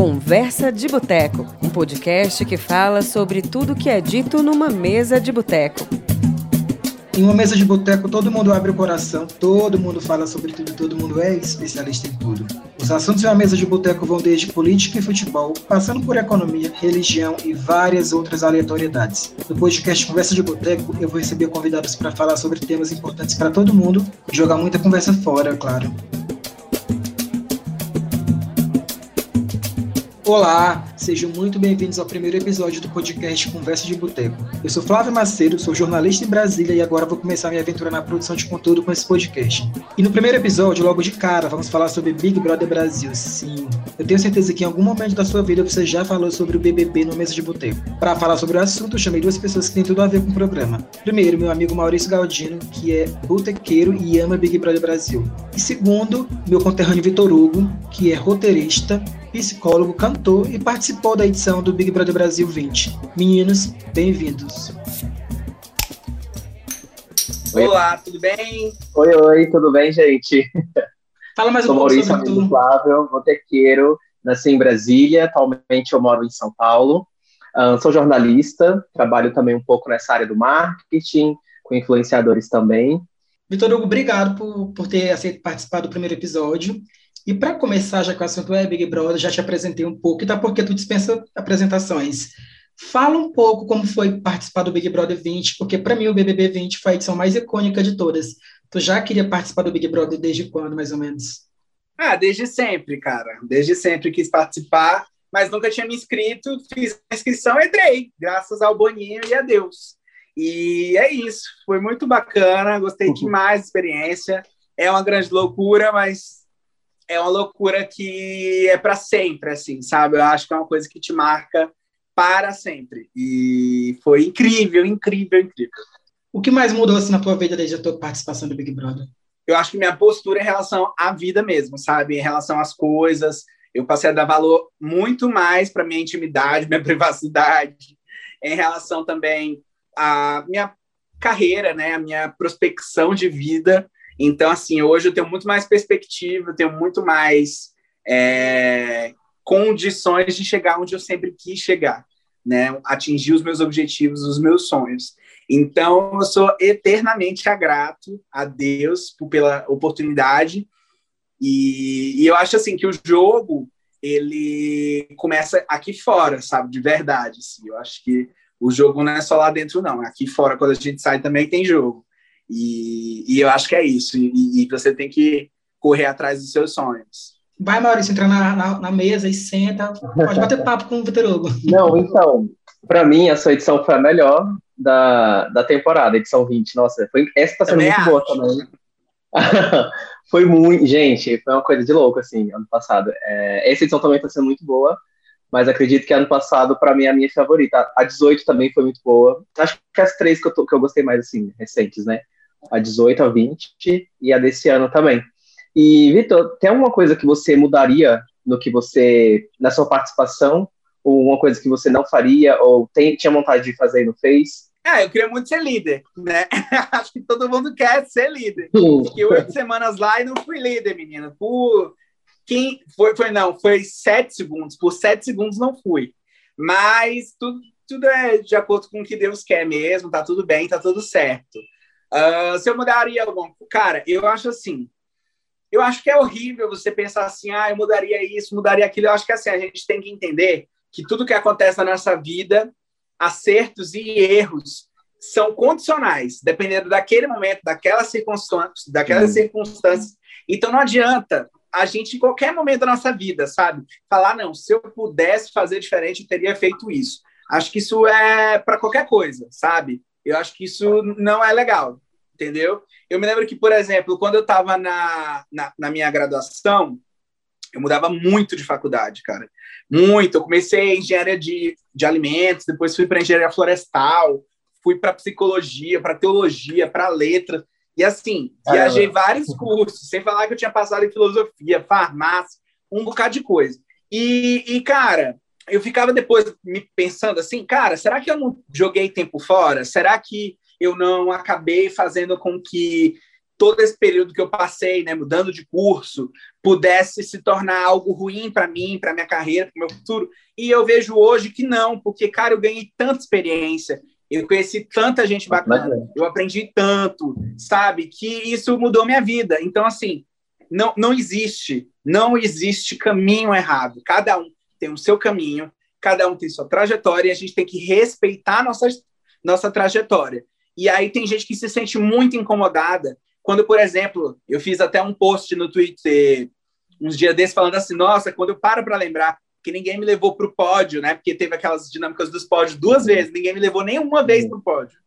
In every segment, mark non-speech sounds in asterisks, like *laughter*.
Conversa de Boteco, um podcast que fala sobre tudo que é dito numa mesa de boteco. Em uma mesa de boteco, todo mundo abre o coração, todo mundo fala sobre tudo, todo mundo é especialista em tudo. Os assuntos em uma mesa de boteco vão desde política e futebol, passando por economia, religião e várias outras aleatoriedades. No podcast Conversa de Boteco, eu vou receber convidados para falar sobre temas importantes para todo mundo e jogar muita conversa fora, claro. Olá, sejam muito bem-vindos ao primeiro episódio do podcast Conversa de Boteco. Eu sou Flávio Macedo, sou jornalista em Brasília e agora vou começar minha aventura na produção de conteúdo com esse podcast. E no primeiro episódio, logo de cara, vamos falar sobre Big Brother Brasil. Sim, eu tenho certeza que em algum momento da sua vida você já falou sobre o BBB no Mesa de Boteco. Para falar sobre o assunto, chamei duas pessoas que têm tudo a ver com o programa. Primeiro, meu amigo Maurício Galdino, que é botequeiro e ama Big Brother Brasil. E segundo, meu conterrâneo Vitor Hugo, que é roteirista, psicólogo, cantor e participou da edição do Big Brother Brasil 20. Meninos, bem-vindos. Olá, tudo bem? Oi, oi, tudo bem, gente? Fala mais um Sou pouco Maurício sobre tu. Flávio, botequeiro, nasci em Brasília, atualmente eu moro em São Paulo. Ah, sou jornalista, trabalho também um pouco nessa área do marketing, com influenciadores também. Vitor Hugo, obrigado por, por ter aceito participar do primeiro episódio. E para começar, já que o assunto é Big Brother, já te apresentei um pouco, e tá porque tu dispensa apresentações. Fala um pouco como foi participar do Big Brother 20, porque para mim o BBB 20 foi a edição mais icônica de todas. Tu já queria participar do Big Brother desde quando, mais ou menos? Ah, desde sempre, cara. Desde sempre quis participar, mas nunca tinha me inscrito. Fiz a inscrição e entrei, graças ao Boninho e a Deus. E é isso. Foi muito bacana, gostei Uhum. demais da experiência. É uma grande loucura, mas é uma loucura que é para sempre, assim, sabe? Eu acho que é uma coisa que te marca para sempre. E foi incrível, incrível, incrível. O que mais mudou assim na tua vida desde a tua participação do Big Brother? eu acho que minha postura em relação à vida mesmo, sabe? Em relação às coisas, eu passei a dar valor muito mais para minha intimidade, *laughs* minha privacidade, em relação também à minha carreira, né? A minha prospecção de vida. Então, assim, hoje eu tenho muito mais perspectiva, eu tenho muito mais é, condições de chegar onde eu sempre quis chegar, né? Atingir os meus objetivos, os meus sonhos. Então, eu sou eternamente grato a Deus pela oportunidade. E, e eu acho assim que o jogo ele começa aqui fora, sabe, de verdade. Assim. Eu acho que o jogo não é só lá dentro, não. Aqui fora, quando a gente sai, também tem jogo. E, e eu acho que é isso. E, e você tem que correr atrás dos seus sonhos. Vai, Maurício, entra na, na, na mesa e senta. Pode bater papo com o Vitor Hugo. *laughs* Não, então, para mim, a sua edição foi a melhor da, da temporada, edição 20. Nossa, foi, essa tá sendo Também muito boa também. *laughs* foi muito. Gente, foi uma coisa de louco, assim, ano passado. É, essa edição também tá sendo muito boa, mas acredito que ano passado, para mim, é a minha favorita. A 18 também foi muito boa. Acho que as três que eu, tô- que eu gostei mais, assim, recentes, né? A 18, a 20 e a desse ano também. E, Vitor, tem alguma coisa que você mudaria no que você, na sua participação? Ou uma coisa que você não faria, ou tem, tinha vontade de fazer e não fez? Ah, eu queria muito ser líder, né? *laughs* Acho que todo mundo quer ser líder. Fiquei oito semanas lá e não fui líder, menina. Por quem foi, foi não, foi sete segundos. Por sete segundos não fui. Mas tudo, tudo é de acordo com o que Deus quer mesmo. Tá tudo bem, tá tudo certo. Ah, se eu mudaria alguma cara, eu acho assim. Eu acho que é horrível você pensar assim, ah, eu mudaria isso, mudaria aquilo. Eu acho que assim a gente tem que entender que tudo que acontece na nossa vida, acertos e erros são condicionais, dependendo daquele momento, daquela circunstância, daquelas Sim. circunstâncias. Então não adianta a gente, em qualquer momento da nossa vida, sabe, falar, não, se eu pudesse fazer diferente, eu teria feito isso. Acho que isso é para qualquer coisa, sabe? Eu acho que isso não é legal, entendeu? Eu me lembro que, por exemplo, quando eu estava na, na, na minha graduação, eu mudava muito de faculdade, cara. Muito. Eu comecei engenharia de, de alimentos, depois fui para engenharia florestal, fui para psicologia, para teologia, para letras. E assim, viajei vários cursos, sem falar que eu tinha passado em filosofia, farmácia, um bocado de coisa. E, e, cara, eu ficava depois me pensando assim, cara, será que eu não joguei tempo fora? Será que eu não acabei fazendo com que todo esse período que eu passei, né, mudando de curso, pudesse se tornar algo ruim para mim, para minha carreira, para o meu futuro. E eu vejo hoje que não, porque, cara, eu ganhei tanta experiência, eu conheci tanta gente bacana, eu aprendi tanto, sabe, que isso mudou minha vida. Então, assim, não, não existe, não existe caminho errado. Cada um tem o seu caminho, cada um tem sua trajetória e a gente tem que respeitar nossa, nossa trajetória. E aí tem gente que se sente muito incomodada quando, por exemplo, eu fiz até um post no Twitter uns dias desses falando assim, nossa, quando eu paro para lembrar que ninguém me levou para o pódio, né? Porque teve aquelas dinâmicas dos pódios duas vezes, ninguém me levou nenhuma vez para o pódio.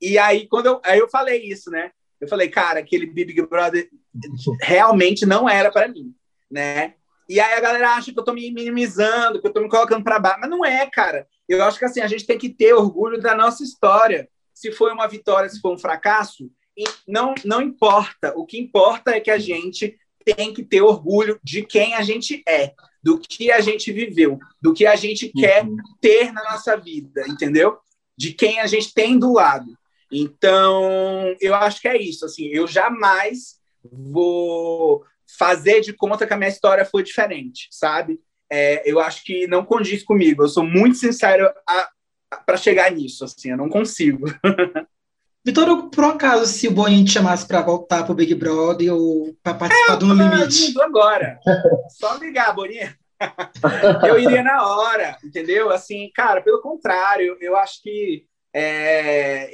E aí quando eu, aí eu falei isso, né? Eu falei, cara, aquele Big Brother *laughs* realmente não era para mim, né? E aí a galera acha que eu tô me minimizando, que eu tô me colocando para baixo, mas não é, cara. Eu acho que assim, a gente tem que ter orgulho da nossa história. Se foi uma vitória, se foi um fracasso, não não importa. O que importa é que a gente tem que ter orgulho de quem a gente é, do que a gente viveu, do que a gente uhum. quer ter na nossa vida, entendeu? De quem a gente tem do lado. Então, eu acho que é isso. Assim, eu jamais vou fazer de conta que a minha história foi diferente, sabe? É, eu acho que não condiz comigo. Eu sou muito sincero para chegar nisso. Assim, eu não consigo. *laughs* Vitor, por um acaso, se o Boninho te chamasse para voltar pro Big Brother ou para participar é, do No Limite? agora. *laughs* Só ligar, Boninho. *laughs* eu iria na hora, entendeu? Assim, cara, pelo contrário, eu acho que. É,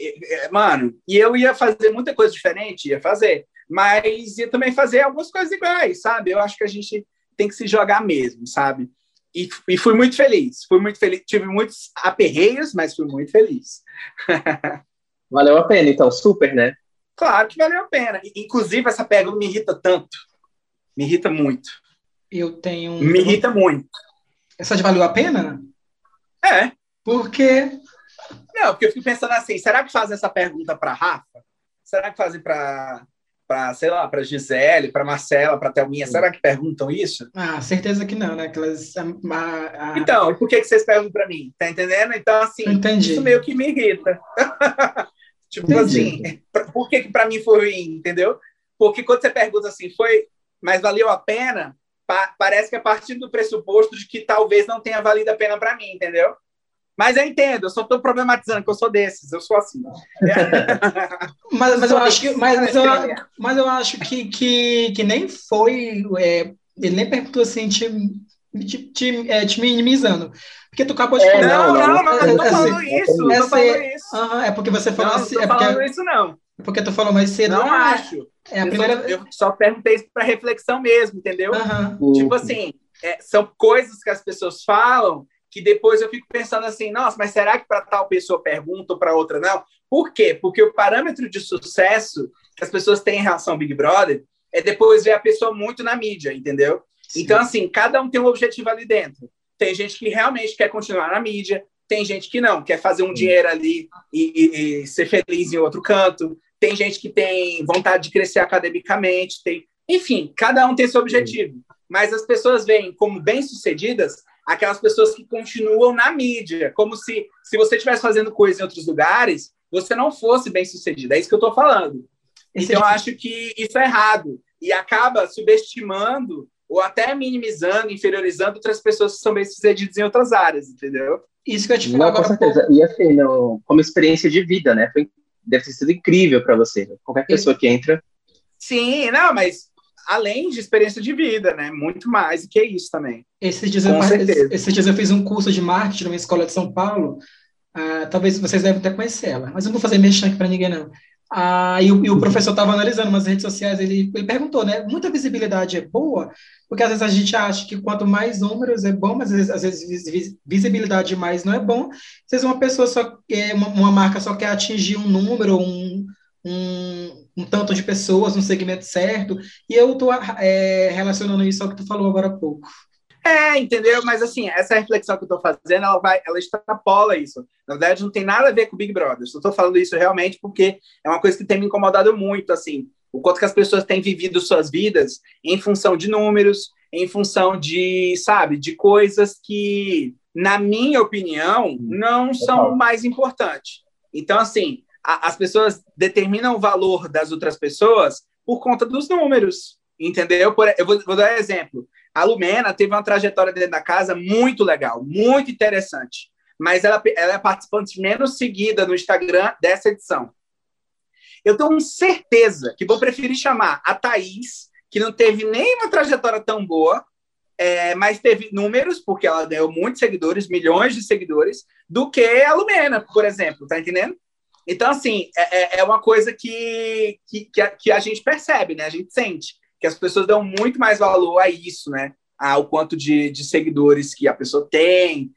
é, mano, e eu ia fazer muita coisa diferente, ia fazer, mas ia também fazer algumas coisas iguais, sabe? Eu acho que a gente tem que se jogar mesmo, sabe? E, e fui muito feliz, fui muito feliz. Tive muitos aperreios, mas fui muito feliz. *laughs* Valeu a pena, então, super, né? Claro que valeu a pena. Inclusive, essa pergunta me irrita tanto. Me irrita muito. Eu tenho. Me irrita muito. Essa de valeu a pena? É. Por quê? Não, porque eu fico pensando assim: será que fazem essa pergunta para Rafa? Será que fazem para para, sei lá, para Gisele, para Marcela, para Thelminha, será que perguntam isso? Ah, certeza que não, né? Aquelas, a, a... Então, por que, que vocês perguntam para mim? Tá entendendo? Então, assim, Entendi. isso meio que me irrita. *laughs* Tipo Entendi. assim, por que, que para mim foi ruim, entendeu? Porque quando você pergunta assim, foi, mas valeu a pena, pa parece que é a partir do pressuposto de que talvez não tenha valido a pena para mim, entendeu? Mas eu entendo, eu só estou problematizando que eu sou desses, eu sou assim. *laughs* mas, mas eu acho que, mas, mas, eu, *laughs* mas eu acho que, que, que nem foi, é, ele nem perguntou assim, te, te, te, é, te minimizando. Porque tu acabou de é, falar. Não, não, não, não, não tô falando assim, isso, não tô falando isso. Uhum, é porque você falou não, assim. Não tô é falando isso, não. É porque tu falou mais cedo. Não ah, acho. É a eu primeira... Só, eu só perguntei isso para reflexão mesmo, entendeu? Uhum. Tipo assim, é, são coisas que as pessoas falam que depois eu fico pensando assim, nossa, mas será que para tal pessoa pergunta ou para outra não? Por quê? Porque o parâmetro de sucesso que as pessoas têm em relação ao Big Brother é depois ver a pessoa muito na mídia, entendeu? Sim. Então, assim, cada um tem um objetivo ali dentro. Tem gente que realmente quer continuar na mídia, tem gente que não, quer fazer um dinheiro ali e, e, e, ser feliz em outro canto, tem gente que tem vontade de crescer academicamente, tem, enfim, cada um tem seu objetivo. Mas as pessoas veem como bem-sucedidas aquelas pessoas que continuam na mídia, como se se você estivesse fazendo coisa em outros lugares, você não fosse bem-sucedido. É isso que eu estou falando. Então, eu acho que isso é errado e acaba subestimando ou até minimizando, inferiorizando outras pessoas que são bem-sucedidas em outras áreas, entendeu? Isso que eu te falo Com certeza. E assim, no, como experiência de vida, né? Foi, deve ter sido incrível para você. Qualquer pessoa que entra. Sim, não, mas além de experiência de vida, né? Muito mais do que isso também. Esses dias, eu, certeza. esses dias eu fiz um curso de marketing numa escola de São Paulo. Uh, talvez vocês devem até conhecer ela, mas eu não vou fazer mexer aqui para ninguém, não. Ah, e, o, e o professor estava analisando umas redes sociais, ele, ele perguntou, né? Muita visibilidade é boa, porque às vezes a gente acha que quanto mais números é bom, mas às vezes, às vezes visibilidade mais não é bom. Às vezes uma pessoa só quer, uma, uma marca só quer atingir um número, um, um, um tanto de pessoas, um segmento certo, e eu estou é, relacionando isso ao que tu falou agora há pouco. É, entendeu? Mas assim, essa reflexão que eu estou fazendo, ela vai, ela extrapola isso. Na verdade, não tem nada a ver com o Big Brother. Eu estou falando isso realmente porque é uma coisa que tem me incomodado muito, assim, o quanto que as pessoas têm vivido suas vidas em função de números, em função de, sabe, de coisas que, na minha opinião, não são mais importantes. Então, assim, a, as pessoas determinam o valor das outras pessoas por conta dos números, entendeu? Por, eu vou, vou dar um exemplo. A Lumena teve uma trajetória dentro da casa muito legal, muito interessante. Mas ela, ela é a participante menos seguida no Instagram dessa edição. Eu tenho certeza que vou preferir chamar a Thaís, que não teve nenhuma trajetória tão boa, é, mas teve números, porque ela deu muitos seguidores, milhões de seguidores, do que a Lumena, por exemplo, tá entendendo? Então, assim, é, é, é uma coisa que, que, que, a, que a gente percebe, né? A gente sente que as pessoas dão muito mais valor a isso, né? Ao quanto de, de seguidores que a pessoa tem,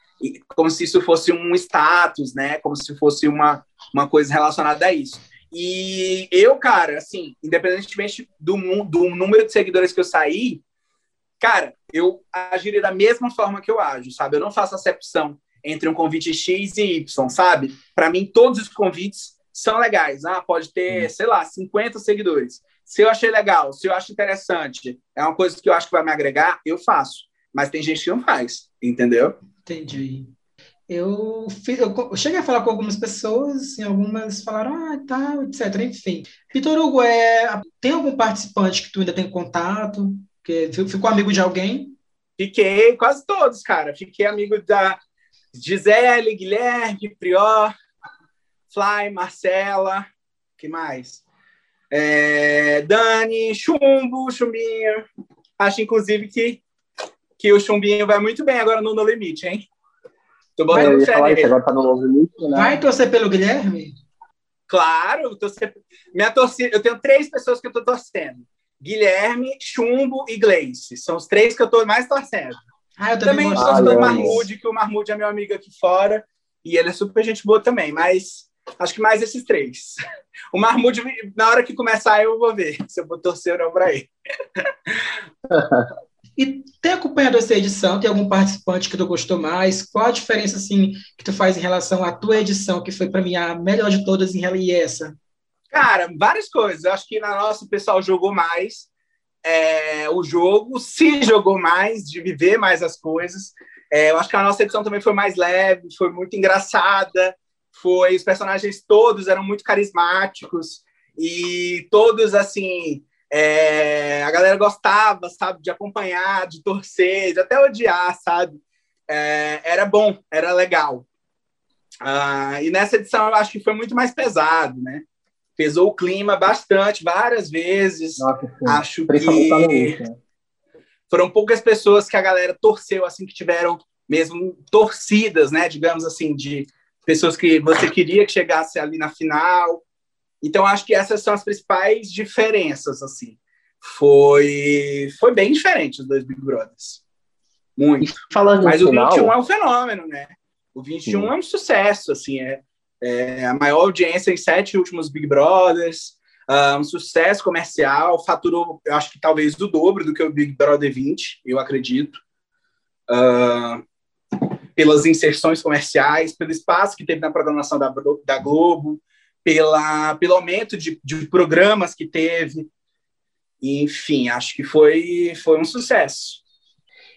como se isso fosse um status, né? Como se fosse uma, uma coisa relacionada a isso. E eu, cara, assim, independentemente do, do número de seguidores que eu saí, cara, eu agiria da mesma forma que eu ajo, sabe? Eu não faço acepção entre um convite X e Y, sabe? Para mim, todos os convites são legais. Ah, pode ter, sei lá, 50 seguidores. Se eu achei legal, se eu acho interessante, é uma coisa que eu acho que vai me agregar, eu faço. Mas tem gente que não faz, entendeu? Entendi. Eu, fiz, eu cheguei a falar com algumas pessoas, e algumas falaram, ah, tá, etc. Enfim. Vitor Hugo, é, tem algum participante que tu ainda tem contato? Que ficou amigo de alguém? Fiquei, quase todos, cara. Fiquei amigo da Gisele, Guilherme, Prior, Fly, Marcela, que mais? É, Dani, Chumbo, Chumbinho. Acho, inclusive, que, que o Chumbinho vai muito bem agora no No Limite, hein? Tô botando fé nele. Agora tá no no limite, né? Vai torcer pelo Guilherme? Claro, torcer... minha torcida, eu tenho três pessoas que eu tô torcendo. Guilherme, Chumbo e Gleice. São os três que eu tô mais torcendo. Ah, eu também, também torço pelo Marmude, que o Marmude é meu amigo aqui fora. E ele é super gente boa também, mas acho que mais esses três. *laughs* O Marmude, na hora que começar, eu vou ver se eu vou torcer ou não para ele. *laughs* E tem acompanhado essa edição? Tem algum participante que tu gostou mais? Qual a diferença assim que tu faz em relação à tua edição, que foi para mim a melhor de todas em e essa? Cara, várias coisas. Eu acho que na nossa o pessoal jogou mais é, o jogo, se *laughs* jogou mais, de viver mais as coisas. É, eu acho que a nossa edição também foi mais leve, foi muito engraçada. Foi os personagens todos eram muito carismáticos e todos assim é, a galera gostava, sabe, de acompanhar, de torcer, de até odiar, sabe? É, era bom, era legal. Ah, e nessa edição eu acho que foi muito mais pesado, né? Pesou o clima bastante, várias vezes. Nossa, acho que foram poucas pessoas que a galera torceu, assim, que tiveram mesmo torcidas, né? Digamos assim, de pessoas que você queria que chegasse ali na final então, acho que essas são as principais diferenças, assim. Foi, foi bem diferente os dois Big Brothers. Muito. Falando Mas o final... 21 é um fenômeno, né? O 21 Sim. é um sucesso, assim, é, é, a maior audiência em sete últimos Big Brothers, uh, um sucesso comercial, faturou, eu acho que talvez o dobro do que o Big Brother 20, eu acredito. Uh, pelas inserções comerciais, pelo espaço que teve na programação da, da Globo, pela, pelo aumento de, de programas que teve. Enfim, acho que foi, foi um sucesso.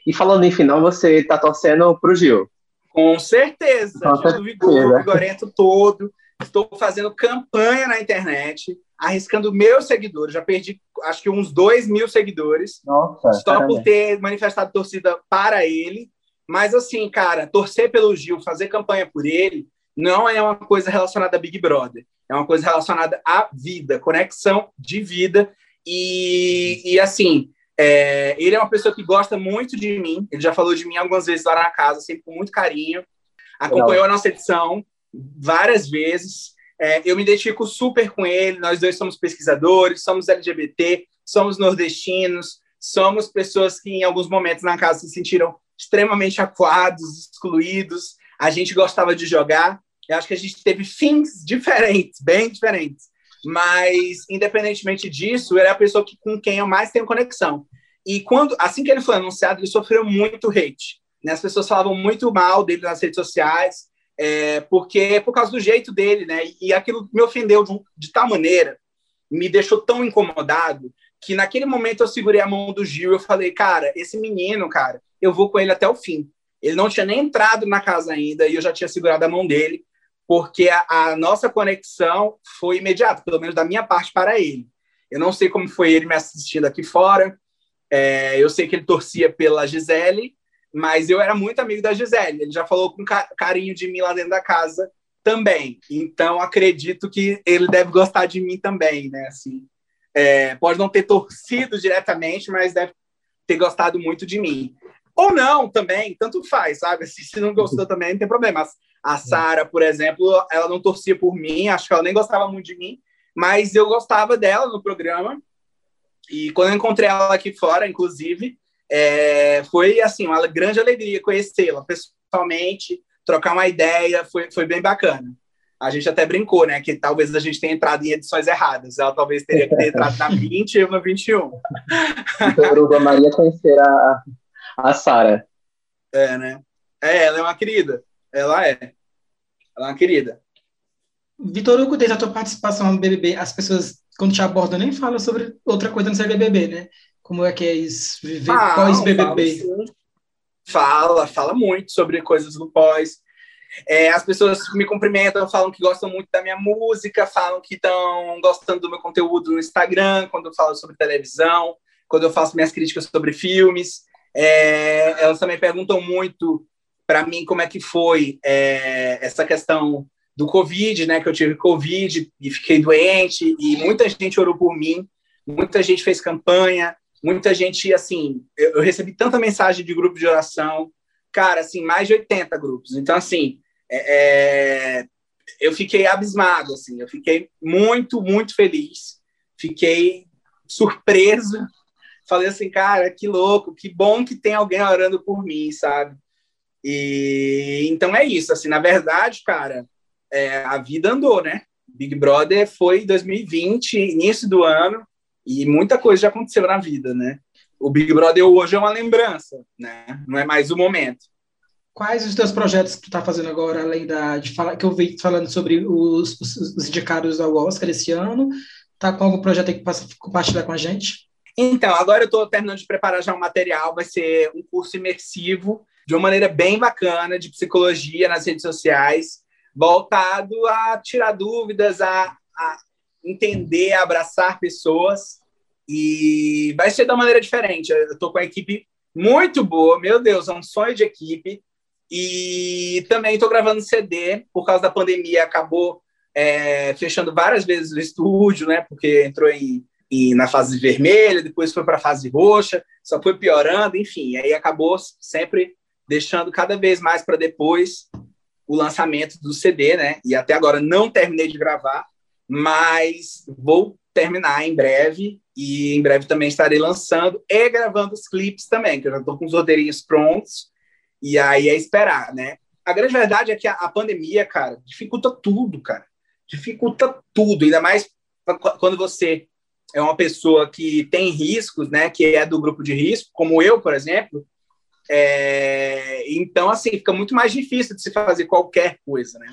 E falando em final, você está torcendo para o Gil? Com certeza, Com do Vigor, Vigorento todo. Estou fazendo campanha na internet, arriscando meus seguidores. Já perdi, acho que uns dois mil seguidores. Nossa, só caramba. por ter manifestado torcida para ele. Mas, assim, cara, torcer pelo Gil, fazer campanha por ele, não é uma coisa relacionada a Big Brother é uma coisa relacionada à vida, conexão de vida. E, e assim, é, ele é uma pessoa que gosta muito de mim, ele já falou de mim algumas vezes lá na casa, sempre com muito carinho. Acompanhou a nossa edição várias vezes. É, eu me identifico super com ele, nós dois somos pesquisadores, somos LGBT, somos nordestinos, somos pessoas que em alguns momentos na casa se sentiram extremamente acuados, excluídos. A gente gostava de jogar, eu acho que a gente teve fins *laughs* diferentes, bem diferentes. Mas, independentemente disso, ele é a pessoa que, com quem eu mais tenho conexão. E quando, assim que ele foi anunciado, ele sofreu muito hate. Né? As pessoas falavam muito mal dele nas redes sociais, é, porque por causa do jeito dele, né? E aquilo me ofendeu de, de tal maneira, me deixou tão incomodado, que naquele momento eu segurei a mão do Gil e eu falei, cara, esse menino, cara, eu vou com ele até o fim. Ele não tinha nem entrado na casa ainda e eu já tinha segurado a mão dele porque a, a, nossa conexão foi imediata, pelo menos da minha parte para ele. Eu não sei como foi ele me assistindo aqui fora. É, eu sei que ele torcia pela Gisele, mas eu era muito amigo da Gisele. Ele já falou com carinho de mim lá dentro da casa também. Então acredito que ele deve gostar de mim também, né? Assim, é, pode não ter torcido diretamente, mas deve ter gostado muito de mim. Ou não, também, tanto faz, sabe? *laughs* Se não gostou também, não tem problema. A Sara, por exemplo, ela não torcia por mim, acho que ela nem gostava muito de mim, mas eu gostava dela no programa. E quando eu encontrei ela aqui fora, inclusive, é, foi assim uma grande alegria conhecê-la pessoalmente, trocar uma ideia, foi, foi bem bacana. A gente até brincou, né, que talvez a gente tenha entrado em edições erradas. Ela talvez teria que ter entrado na 20 e eu na 21. Então, eu Maria conhecer a, a Sara. É, né? É, ela é uma querida. Ela é. Ela é uma querida. Vitor Hugo, desde a tua participação no BBB, as pessoas, quando te abordam, nem falam sobre outra coisa no ser BBB, né? Como é que é isso, viver pós-BBB? Fala, fala muito sobre coisas do pós. É, as pessoas me cumprimentam, falam que gostam muito da minha música, falam que estão gostando do meu conteúdo no Instagram, quando eu falo sobre televisão, quando eu faço minhas críticas sobre filmes. É, elas também perguntam muito para mim como é que foi é, essa questão do Covid, né? Que eu tive Covid e fiquei doente e muita gente orou por mim, muita gente fez campanha, muita gente, assim, eu, eu recebi tanta mensagem de grupo de oração, cara, assim, mais de 80 grupos. Então, assim, é, é, eu fiquei abismado, assim, eu fiquei muito, muito feliz, fiquei surpreso, falei assim, cara, que louco, que bom que tem alguém orando por mim, sabe? E então é isso, assim, na verdade, cara, é, a vida andou, né? Big Brother foi 2020, início do ano, e muita coisa já aconteceu na vida, né? O Big Brother hoje é uma lembrança, né? Não é mais o momento. Quais os teus projetos que tu tá fazendo agora, além da, de falar, que eu vi falando sobre os, os, os indicados ao Oscar esse ano? Tá com algum projeto aí que possa compartilhar com a gente? Então, agora eu estou terminando de preparar já um material, vai ser um curso imersivo, de uma maneira bem bacana, de psicologia nas redes sociais, voltado a tirar dúvidas, a, a entender, a abraçar pessoas, e vai ser uma maneira diferente. Eu estou com a equipe muito boa, meu Deus, é um sonho de equipe, e também estou gravando CD, por causa da pandemia, acabou é, fechando várias vezes o estúdio, né, porque entrou em e na fase vermelha, depois foi para a fase roxa, só foi piorando, enfim, aí acabou sempre deixando cada vez mais para depois o lançamento do CD, né? E até agora não terminei de gravar, mas vou terminar em breve e em breve também estarei lançando e gravando os clipes também, que eu já estou com os roteirinhos prontos e aí é esperar, né? A grande verdade é que a, a pandemia, cara, dificulta tudo, cara. Dificulta tudo, ainda mais quando você é uma pessoa que tem riscos, né, que é do grupo de risco, como eu, por exemplo, é, então, assim, fica muito mais difícil de se fazer qualquer coisa, né?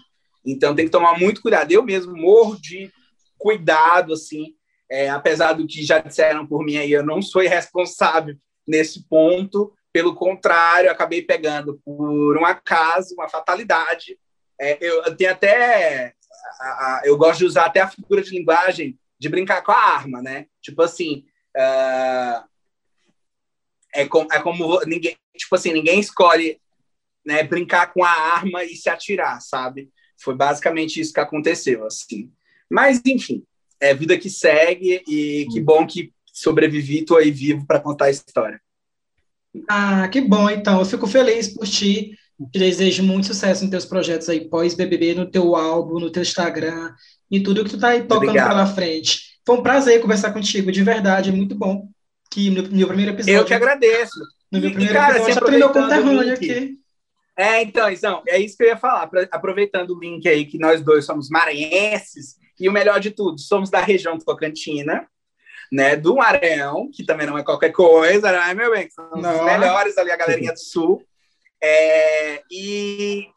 Então, tem que tomar muito cuidado. Eu mesmo morro de cuidado, assim, é, apesar do que já disseram por mim aí, eu não sou responsável nesse ponto. Pelo contrário, acabei pegando por um acaso, uma fatalidade. É, eu, eu, tenho até... A, a, eu gosto de usar até a figura de linguagem de brincar com a arma, né? Tipo assim, uh, é, com, é como ninguém, tipo assim, ninguém escolhe né, brincar com a arma e se atirar, sabe? Foi basicamente isso que aconteceu, assim. Mas, enfim, é vida que segue e que bom que sobrevivi, tô aí vivo para contar a história. Ah, que bom, então. Eu fico feliz por ti. Te desejo muito sucesso nos teus projetos aí pós-BBB, no teu álbum, no teu Instagram, e tudo que tu tá aí tocando Obrigado. pela frente. Foi um prazer conversar contigo, de verdade, é muito bom. Que no meu primeiro episódio. Eu que agradeço. No meu primeiro e, cara, episódio, já meu conterrâneo aqui. É, então, então, é isso que eu ia falar. Aproveitando o link aí, que nós dois somos maranhenses, e o melhor de tudo, somos da região do Tocantina, né, do Maranhão, que também não é qualquer coisa, né, meu bem? São os melhores ali, a galerinha do Sul. É, e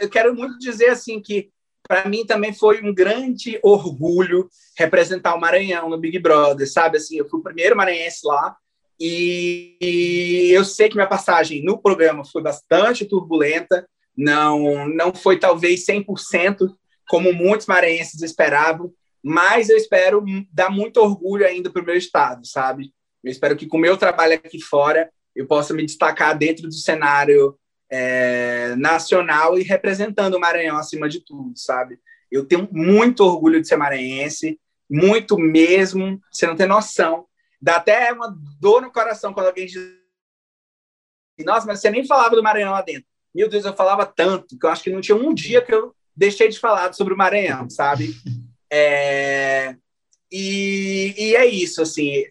eu quero muito dizer, assim, que para mim também foi um grande orgulho representar o Maranhão no Big Brother, sabe? Assim, eu fui o primeiro maranhense lá e eu sei que minha passagem no programa foi bastante turbulenta, não não foi talvez 100% como muitos maranhenses esperavam, mas eu espero dar muito orgulho ainda para o meu estado, sabe? Eu espero que com o meu trabalho aqui fora eu possa me destacar dentro do cenário é, nacional e representando o Maranhão acima de tudo, sabe? Eu tenho muito orgulho de ser maranhense, muito mesmo, você não tem noção. Dá até uma dor no coração quando alguém diz nossa, mas você nem falava do Maranhão lá dentro. Meu Deus, eu falava tanto que eu acho que não tinha um dia que eu deixei de falar sobre o Maranhão, sabe? *laughs* É... E, e é isso, assim.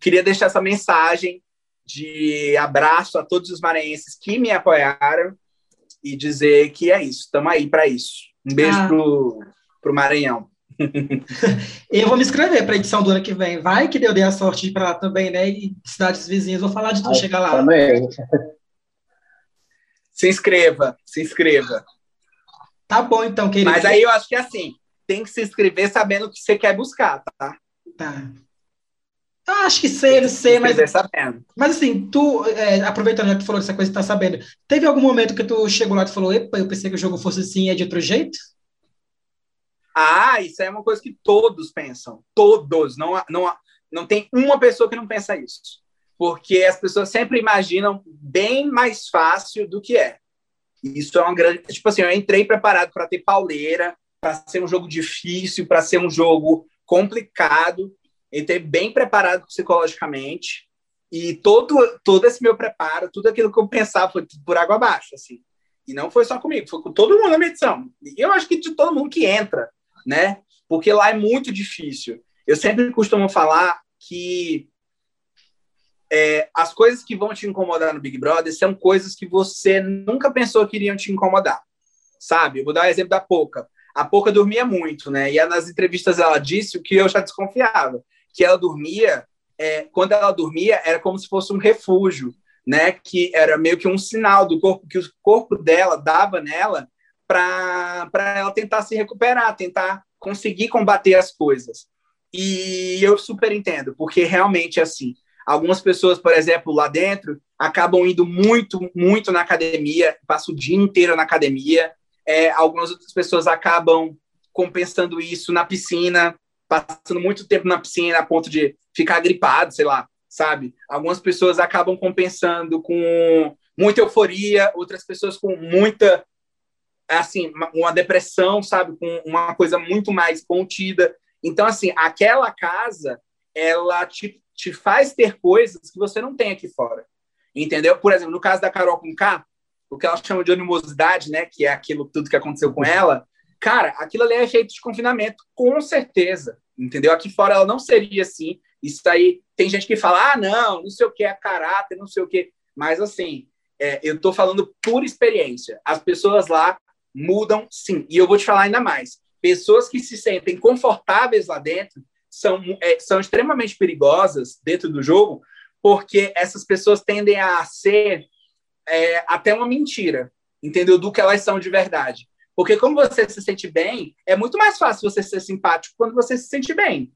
Queria deixar essa mensagem de abraço a todos os maranhenses que me apoiaram e dizer que é isso, estamos aí para isso. Um beijo ah. pro, pro Maranhão. *laughs* eu vou me inscrever para a edição do ano que vem. Vai que eu dei a sorte de ir para lá também, né? E cidades vizinhas, vou falar de tu, chegar lá. Também. Se inscreva, se inscreva. Tá bom, então, querido. Mas aí eu acho que é assim, tem que se inscrever sabendo o que você quer buscar, tá? Tá. Eu acho que sei, não sei, mas. Sabendo. Mas assim, tu, é, aproveitando já que tu falou dessa coisa que tá sabendo, teve algum momento que tu chegou lá e falou, epa, eu pensei que o jogo fosse assim, é de outro jeito? Ah, isso é uma coisa que todos pensam. Todos. Não, não, não tem uma pessoa que não pensa isso. Porque as pessoas sempre imaginam bem mais fácil do que é. Isso é uma grande. Tipo assim, eu entrei preparado para ter pauleira, para ser um jogo difícil, para ser um jogo complicado. Entrei bem preparado psicologicamente. E todo, todo esse meu preparo, tudo aquilo que eu pensava foi por água abaixo, assim. E não foi só comigo, foi com todo mundo na medição. E eu acho que de todo mundo que entra né? Porque lá é muito difícil. Eu sempre costumo falar que é, as coisas que vão te incomodar no Big Brother são coisas que você nunca pensou que iriam te incomodar, sabe? Eu vou dar o um exemplo da Poca. A Poca dormia muito, né? E nas entrevistas ela disse o que eu já desconfiava, que ela dormia, é, quando ela dormia, era como se fosse um refúgio, né? Que era meio que um sinal do corpo que o corpo dela dava nela para ela tentar se recuperar, tentar conseguir combater as coisas. E eu super entendo, porque realmente assim, algumas pessoas, por exemplo, lá dentro, acabam indo muito, muito na academia, passam o dia inteiro na academia. É, algumas outras pessoas acabam compensando isso na piscina, passando muito tempo na piscina a ponto de ficar gripado, sei lá, sabe? Algumas pessoas acabam compensando com muita euforia, outras pessoas com muita assim, uma depressão, sabe, com uma coisa muito mais contida. Então, assim, aquela casa, ela te, te faz ter coisas que você não tem aqui fora. Entendeu? Por exemplo, no caso da Carol com K, o que ela chama de animosidade, né, que é aquilo tudo que aconteceu com ela, cara, aquilo ali é efeito de confinamento, com certeza. Entendeu? Aqui fora ela não seria assim. Isso aí, tem gente que fala, ah, não, não sei o que, é caráter, não sei o que. Mas, assim, é, eu estou falando por experiência. As pessoas lá mudam sim. E eu vou te falar ainda mais. Pessoas que se sentem confortáveis lá dentro são, é, são extremamente perigosas dentro do jogo, porque essas pessoas tendem a ser é, até uma mentira, entendeu? Do que elas são de verdade. Porque como você se sente bem, é muito mais fácil você ser simpático quando você se sente bem.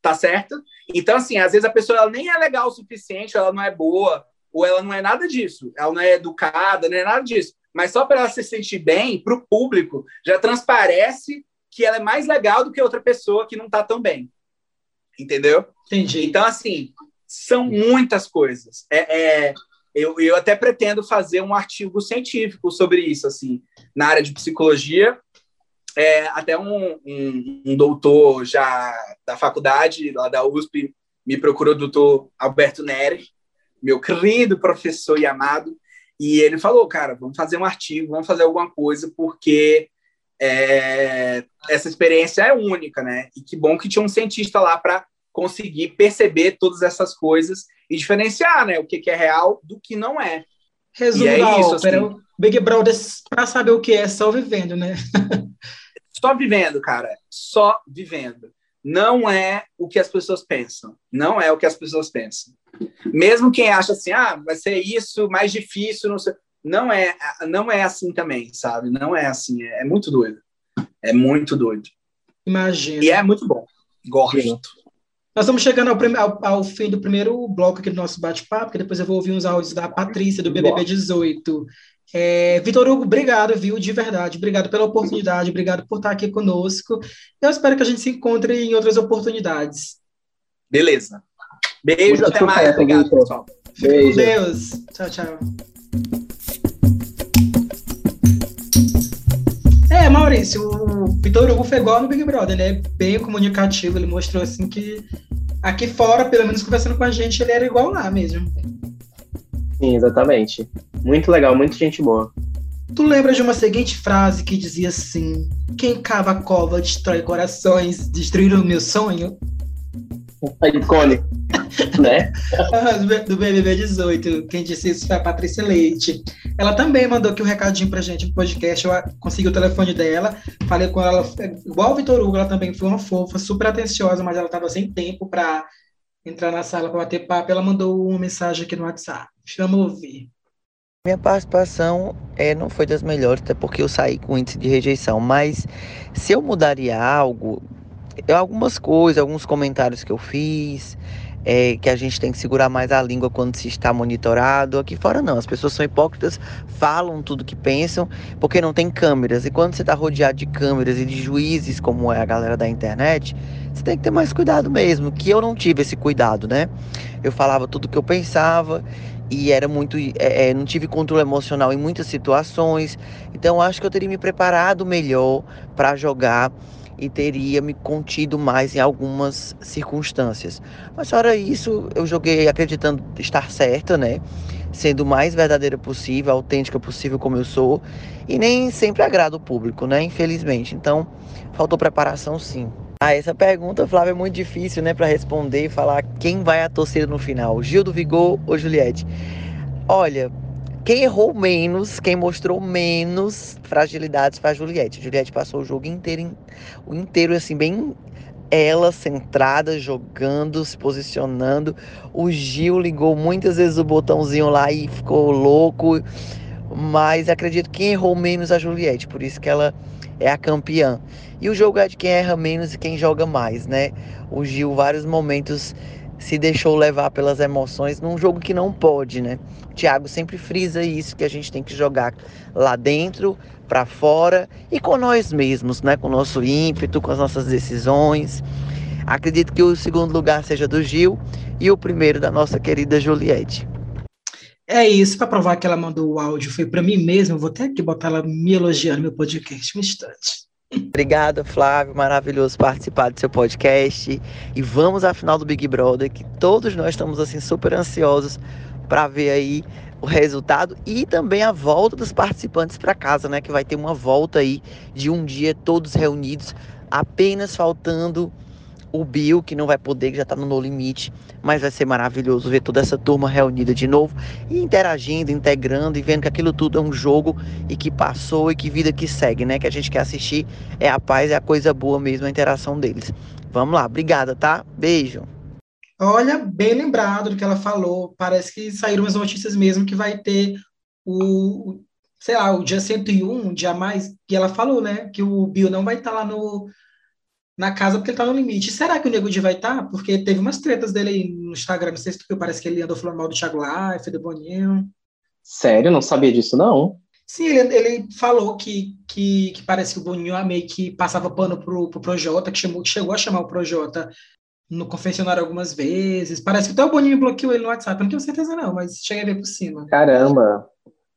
Tá certo? Então, assim, às vezes a pessoa ela nem é legal o suficiente, ela não é boa, ou ela não é nada disso, ela não é educada, não é nada disso mas só para ela se sentir bem, para o público, já transparece que ela é mais legal do que outra pessoa que não está tão bem. Entendeu? Entendi. Então, assim, são muitas coisas. É, é, eu, eu até pretendo fazer um artigo científico sobre isso, assim, na área de psicologia. É, até um, um, um, doutor já da faculdade, lá da USP, me procurou, o doutor Alberto Neri, meu querido professor e amado, e ele falou, cara, vamos fazer um artigo, vamos fazer alguma coisa, porque é, essa experiência é única, né? E que bom que tinha um cientista lá para conseguir perceber todas essas coisas e diferenciar, né? O que, que é real do que não é. Resumo é da isso, ópera, assim, Big Brother, para saber o que é, só vivendo, né? *laughs* só vivendo, cara. Só vivendo. Não é o que as pessoas pensam. Não é o que as pessoas pensam. Mesmo quem acha assim, ah, vai ser isso, mais difícil, não sei. Não é, não é assim também, sabe? Não é assim. É, é muito doido. É muito doido. Imagina. E é muito bom. Gosto. Nós estamos chegando ao, ao, ao, fim do primeiro bloco aqui do nosso bate-papo, que depois eu vou ouvir uns áudios da Patrícia, do BBB 18. É, Vitor Hugo, obrigado, viu, de verdade. Obrigado pela oportunidade, obrigado por estar aqui conosco. Eu espero que a gente se encontre em outras oportunidades. Beleza. Beijo, Muito até mais. Obrigado, pessoal. Beijo. Deus. Tchau, tchau. É, Maurício, Vitor Hugo foi igual no Big Brother, né? Bem comunicativo, ele mostrou assim que aqui fora, pelo menos conversando com a gente, ele era igual lá mesmo. Sim, exatamente. Muito legal, muita gente boa. Tu lembra de uma seguinte frase que dizia assim: Quem cava a cova destrói corações, destruir o meu sonho? Icônico, *laughs* né? do BBB 18. Quem disse isso foi a Patrícia Leite. Ela também mandou aqui um recadinho pra gente no podcast. Eu consegui o telefone dela, falei com ela, igual o Vitor Hugo, ela também foi uma fofa, super atenciosa, mas ela tava sem tempo pra entrar na sala para bater papo. Ela mandou uma mensagem aqui no WhatsApp. Chama ouvir. Minha participação é, não foi das melhores, até porque eu saí com índice de rejeição. Mas se eu mudaria algo, algumas coisas, alguns comentários que eu fiz, é, que a gente tem que segurar mais a língua quando se está monitorado. Aqui fora não, as pessoas são hipócritas, falam tudo que pensam, porque não tem câmeras. E quando você está rodeado de câmeras e de juízes, como é a galera da internet, você tem que ter mais cuidado mesmo. Que eu não tive esse cuidado, né? Eu falava tudo que eu pensava e era muito é, é, não tive controle emocional em muitas situações então acho que eu teria me preparado melhor para jogar e teria me contido mais em algumas circunstâncias. Mas fora isso eu joguei acreditando estar certa né? Sendo o mais verdadeira possível autêntica possível como eu sou e nem sempre agrada o público né? Infelizmente. Então faltou preparação sim. Ah, essa pergunta, Flávio, é muito difícil, né, para responder e falar quem vai a torcida no final, Gil do Vigor ou Juliette. Olha, quem errou menos, quem mostrou menos fragilidades foi a Juliette. A Juliette passou o jogo inteiro, o inteiro assim, bem ela centrada, jogando, se posicionando. O Gil ligou muitas vezes o botãozinho lá e ficou louco. Mas acredito que errou menos a Juliette, por isso que ela é a campeã. E o jogo é de quem erra menos e quem joga mais, né? O Gil, vários momentos, se deixou levar pelas emoções num jogo que não pode, né? O Thiago sempre frisa isso, que a gente tem que jogar lá dentro, para fora e com nós mesmos, né? Com o nosso ímpeto, com as nossas decisões. Acredito que o segundo lugar seja do Gil e o primeiro da nossa querida Juliette. É isso, para provar que ela mandou o áudio, foi para mim mesmo. Vou até aqui botar ela me elogiando no meu podcast um instante. Obrigada, Flávio. Maravilhoso participar do seu podcast. E vamos à final do Big Brother, que todos nós estamos assim super ansiosos para ver aí o resultado e também a volta dos participantes para casa, né? Que vai ter uma volta aí de um dia todos reunidos, apenas faltando o Bill, que não vai poder, que já está no No Limite, mas vai ser maravilhoso ver toda essa turma reunida de novo e interagindo, integrando e vendo que aquilo tudo é um jogo e que passou e que vida que segue, né? Que a gente quer assistir é a paz, é a coisa boa mesmo, a interação deles. Vamos lá, obrigada, tá? Beijo. Olha, bem lembrado do que ela falou. Parece que saíram as notícias mesmo que vai ter o, sei lá, o dia 101, um dia mais, e ela falou, né, que o Bill não vai estar tá lá no, na casa porque ele tá no limite. Será que o Nego Di vai estar? Tá? Porque teve umas tretas dele aí no Instagram, não sei se parece que ele andou falando mal do Thiago Life, do Boninho. Sério? Não sabia disso, não? Sim, ele, ele falou que, que, que, parece que o Boninho meio que passava pano pro, pro Projota, que, chamou, que chegou a chamar o Projota no confessionário algumas vezes. Parece que até o Boninho bloqueou ele no WhatsApp, não tenho certeza não, mas cheguei a ver por cima. Caramba!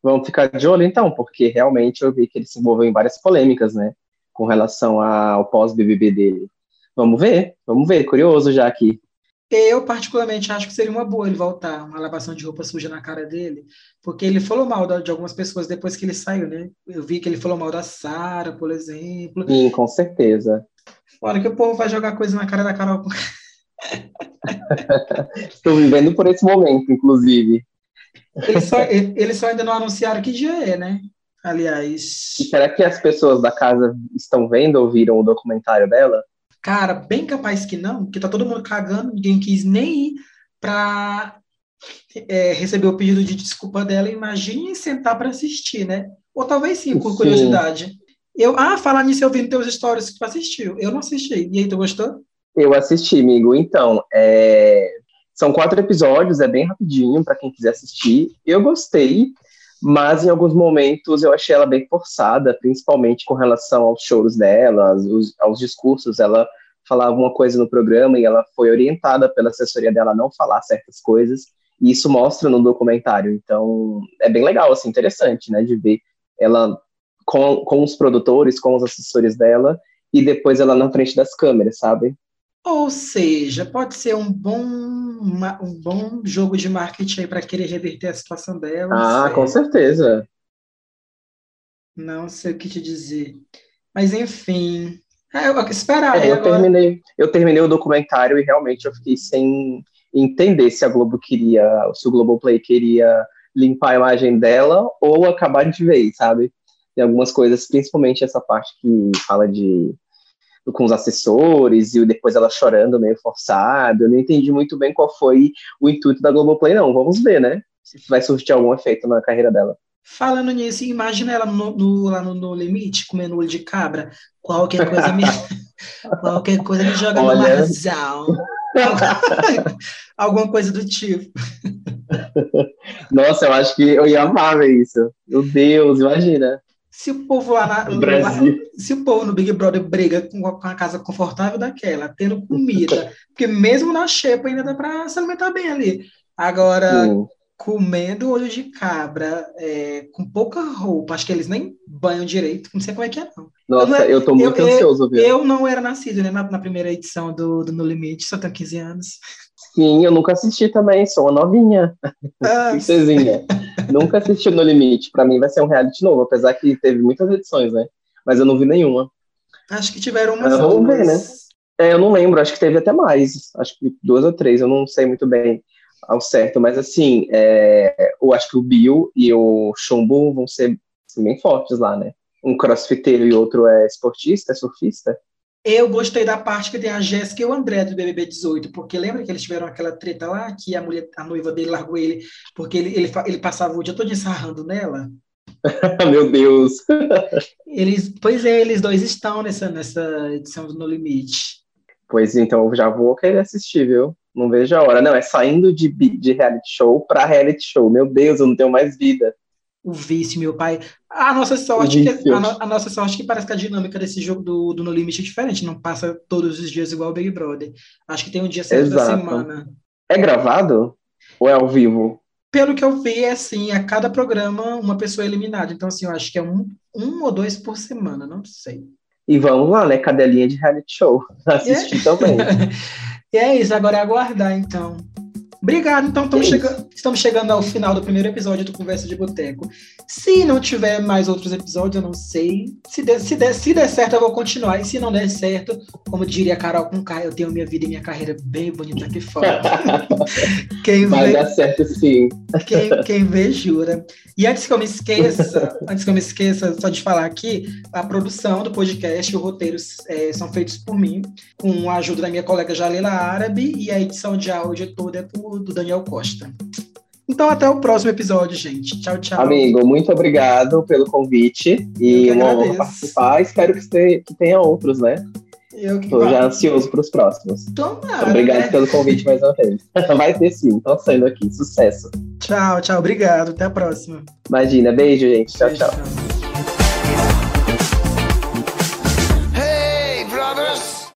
Vamos ficar de olho então, porque realmente eu vi que ele se envolveu em várias polêmicas, né? Com relação ao pós-BBB dele. Vamos ver, vamos ver, curioso já aqui. Eu, particularmente, acho que seria uma boa ele voltar, uma lavação de roupa suja na cara dele, porque ele falou mal de algumas pessoas depois que ele saiu, né? Eu vi que ele falou mal da Sara, por exemplo. Sim, com certeza. Olha que o povo vai jogar coisa na cara da Carol. Estou *laughs* vivendo por esse momento, inclusive. Eles só, ele só ainda não anunciaram que dia é, né? Aliás. E será que as pessoas da casa estão vendo ou viram o documentário dela? Cara, bem capaz que não, porque tá todo mundo cagando, ninguém quis nem ir pra é, receber o pedido de desculpa dela. Imagine sentar para assistir, né? Ou talvez sim, por curiosidade. Eu, ah, falar nisso, eu vi nos teus stories que tu assistiu. Eu não assisti. E aí, tu gostou? Eu assisti, amigo. Então, é... são quatro episódios, é bem rapidinho para quem quiser assistir. Eu gostei, mas em alguns momentos eu achei ela bem forçada, principalmente com relação aos choros dela, aos, aos discursos. Ela falava uma coisa no programa e ela foi orientada pela assessoria dela a não falar certas coisas. E isso mostra no documentário. Então, é bem legal, assim, interessante, né, de ver ela com, com os produtores, com os assessores dela, e depois ela na frente das câmeras, sabe? Ou seja, pode ser um bom, uma, um bom jogo de marketing aí para querer reverter a situação dela. Ah, com certeza. Não sei o que te dizer. Mas enfim. É, eu esperar. É, eu, terminei, eu terminei o documentário e realmente eu fiquei sem entender se a Globo queria, se o Globoplay queria limpar a imagem dela ou acabar de vez, sabe? Tem algumas coisas, principalmente essa parte que fala de com os assessores e depois ela chorando meio forçado. Eu não entendi muito bem qual foi o intuito da Globoplay, não. Vamos ver, né? Se vai surtir algum efeito na carreira dela. Falando nisso, imagina ela no, no, lá no, no, limite, comendo olho de cabra. Qualquer coisa me, *laughs* qualquer coisa me joga Olha... no marzal. *laughs* Alguma coisa do tipo. Nossa, eu acho que eu ia amar ver isso. Meu Deus, imagina. Se o povo lá, na, lá, se o povo no Big Brother briga com, com a casa confortável daquela, tendo comida, *laughs* porque mesmo na xepa ainda dá para se alimentar bem ali. Agora, Sim. comendo olho de cabra, é, com pouca roupa, acho que eles nem banham direito, não sei como é que é, não. Nossa, eu, eu tô muito eu, ansioso, viu? Eu não era nascido né, na, na primeira edição do, do No Limite, só tenho 15 anos. Sim, eu nunca assisti também, sou uma novinha. Ah, *laughs* Princesinha. nunca assisti No Limite. Para mim vai ser um reality novo, apesar que teve muitas edições, né? Mas eu não vi nenhuma. Acho que tiveram umas. vamos ver, né? É, eu não lembro, acho que teve até mais. Acho que duas ou três, eu não sei muito bem ao certo. Mas assim, é, eu acho que o Bill e o Chumbo vão ser assim, bem fortes lá, né? Um crossfiteiro e outro é esportista, é surfista. Eu gostei da parte que tem a Jéssica e o André do BBB 18, porque lembra que eles tiveram aquela treta lá, que a mulher, a noiva dele largou ele, porque ele, ele, ele passava o dia todo ensarrando nela? *laughs* Meu Deus! Eles, pois é, eles dois estão nessa, nessa edição do No Limite. Pois então, eu já vou querer assistir, viu? Não vejo a hora. Não, é saindo de, de reality show para reality show. Meu Deus, eu não tenho mais vida o vício, meu pai. A nossa sorte, que, a, a, nossa sorte que parece que a dinâmica desse jogo do, do No Limite é diferente, não passa todos os dias igual o Big Brother. Acho que tem um dia certo Exato. da semana. É gravado? Ou é ao vivo? Pelo que eu vi, é assim, a cada programa uma pessoa é eliminada. Então, assim, eu acho que é um, um ou dois por semana, não sei. E vamos lá, né? Cadelinha de reality show. *laughs* Assistir é. também. *laughs* e é isso, agora é aguardar, então. Obrigado, então estamos, chegando, estamos chegando ao final do primeiro episódio do Conversa de Boteco. Se não tiver mais outros episódios, eu não sei. Se der, se der, se der certo, eu vou continuar. E se não der certo, como diria Carol com K, eu tenho minha vida e minha carreira bem bonita aqui fora. *laughs* quem Vai vê, dar certo sim. Quem, quem vê, jura. E antes que eu me esqueça, antes que eu me esqueça, só de falar aqui, a produção do podcast e os roteiros é, são feitos por mim, com a ajuda da minha colega Jalila Árabe, e a edição de áudio toda é por do Daniel Costa. Então, até o próximo episódio, gente. Tchau, tchau. Amigo, muito obrigado pelo convite. E uma honra participar. Espero que, tenha outros, né? Eu que Tô já ansioso para os próximos. Tomara, Obrigado né? pelo convite mais uma vez. *laughs* Vai ter sim, tô saindo aqui. Sucesso. Tchau, tchau. Obrigado. Até a próxima. Imagina. Beijo, gente. Tchau, beijo, tchau. tchau.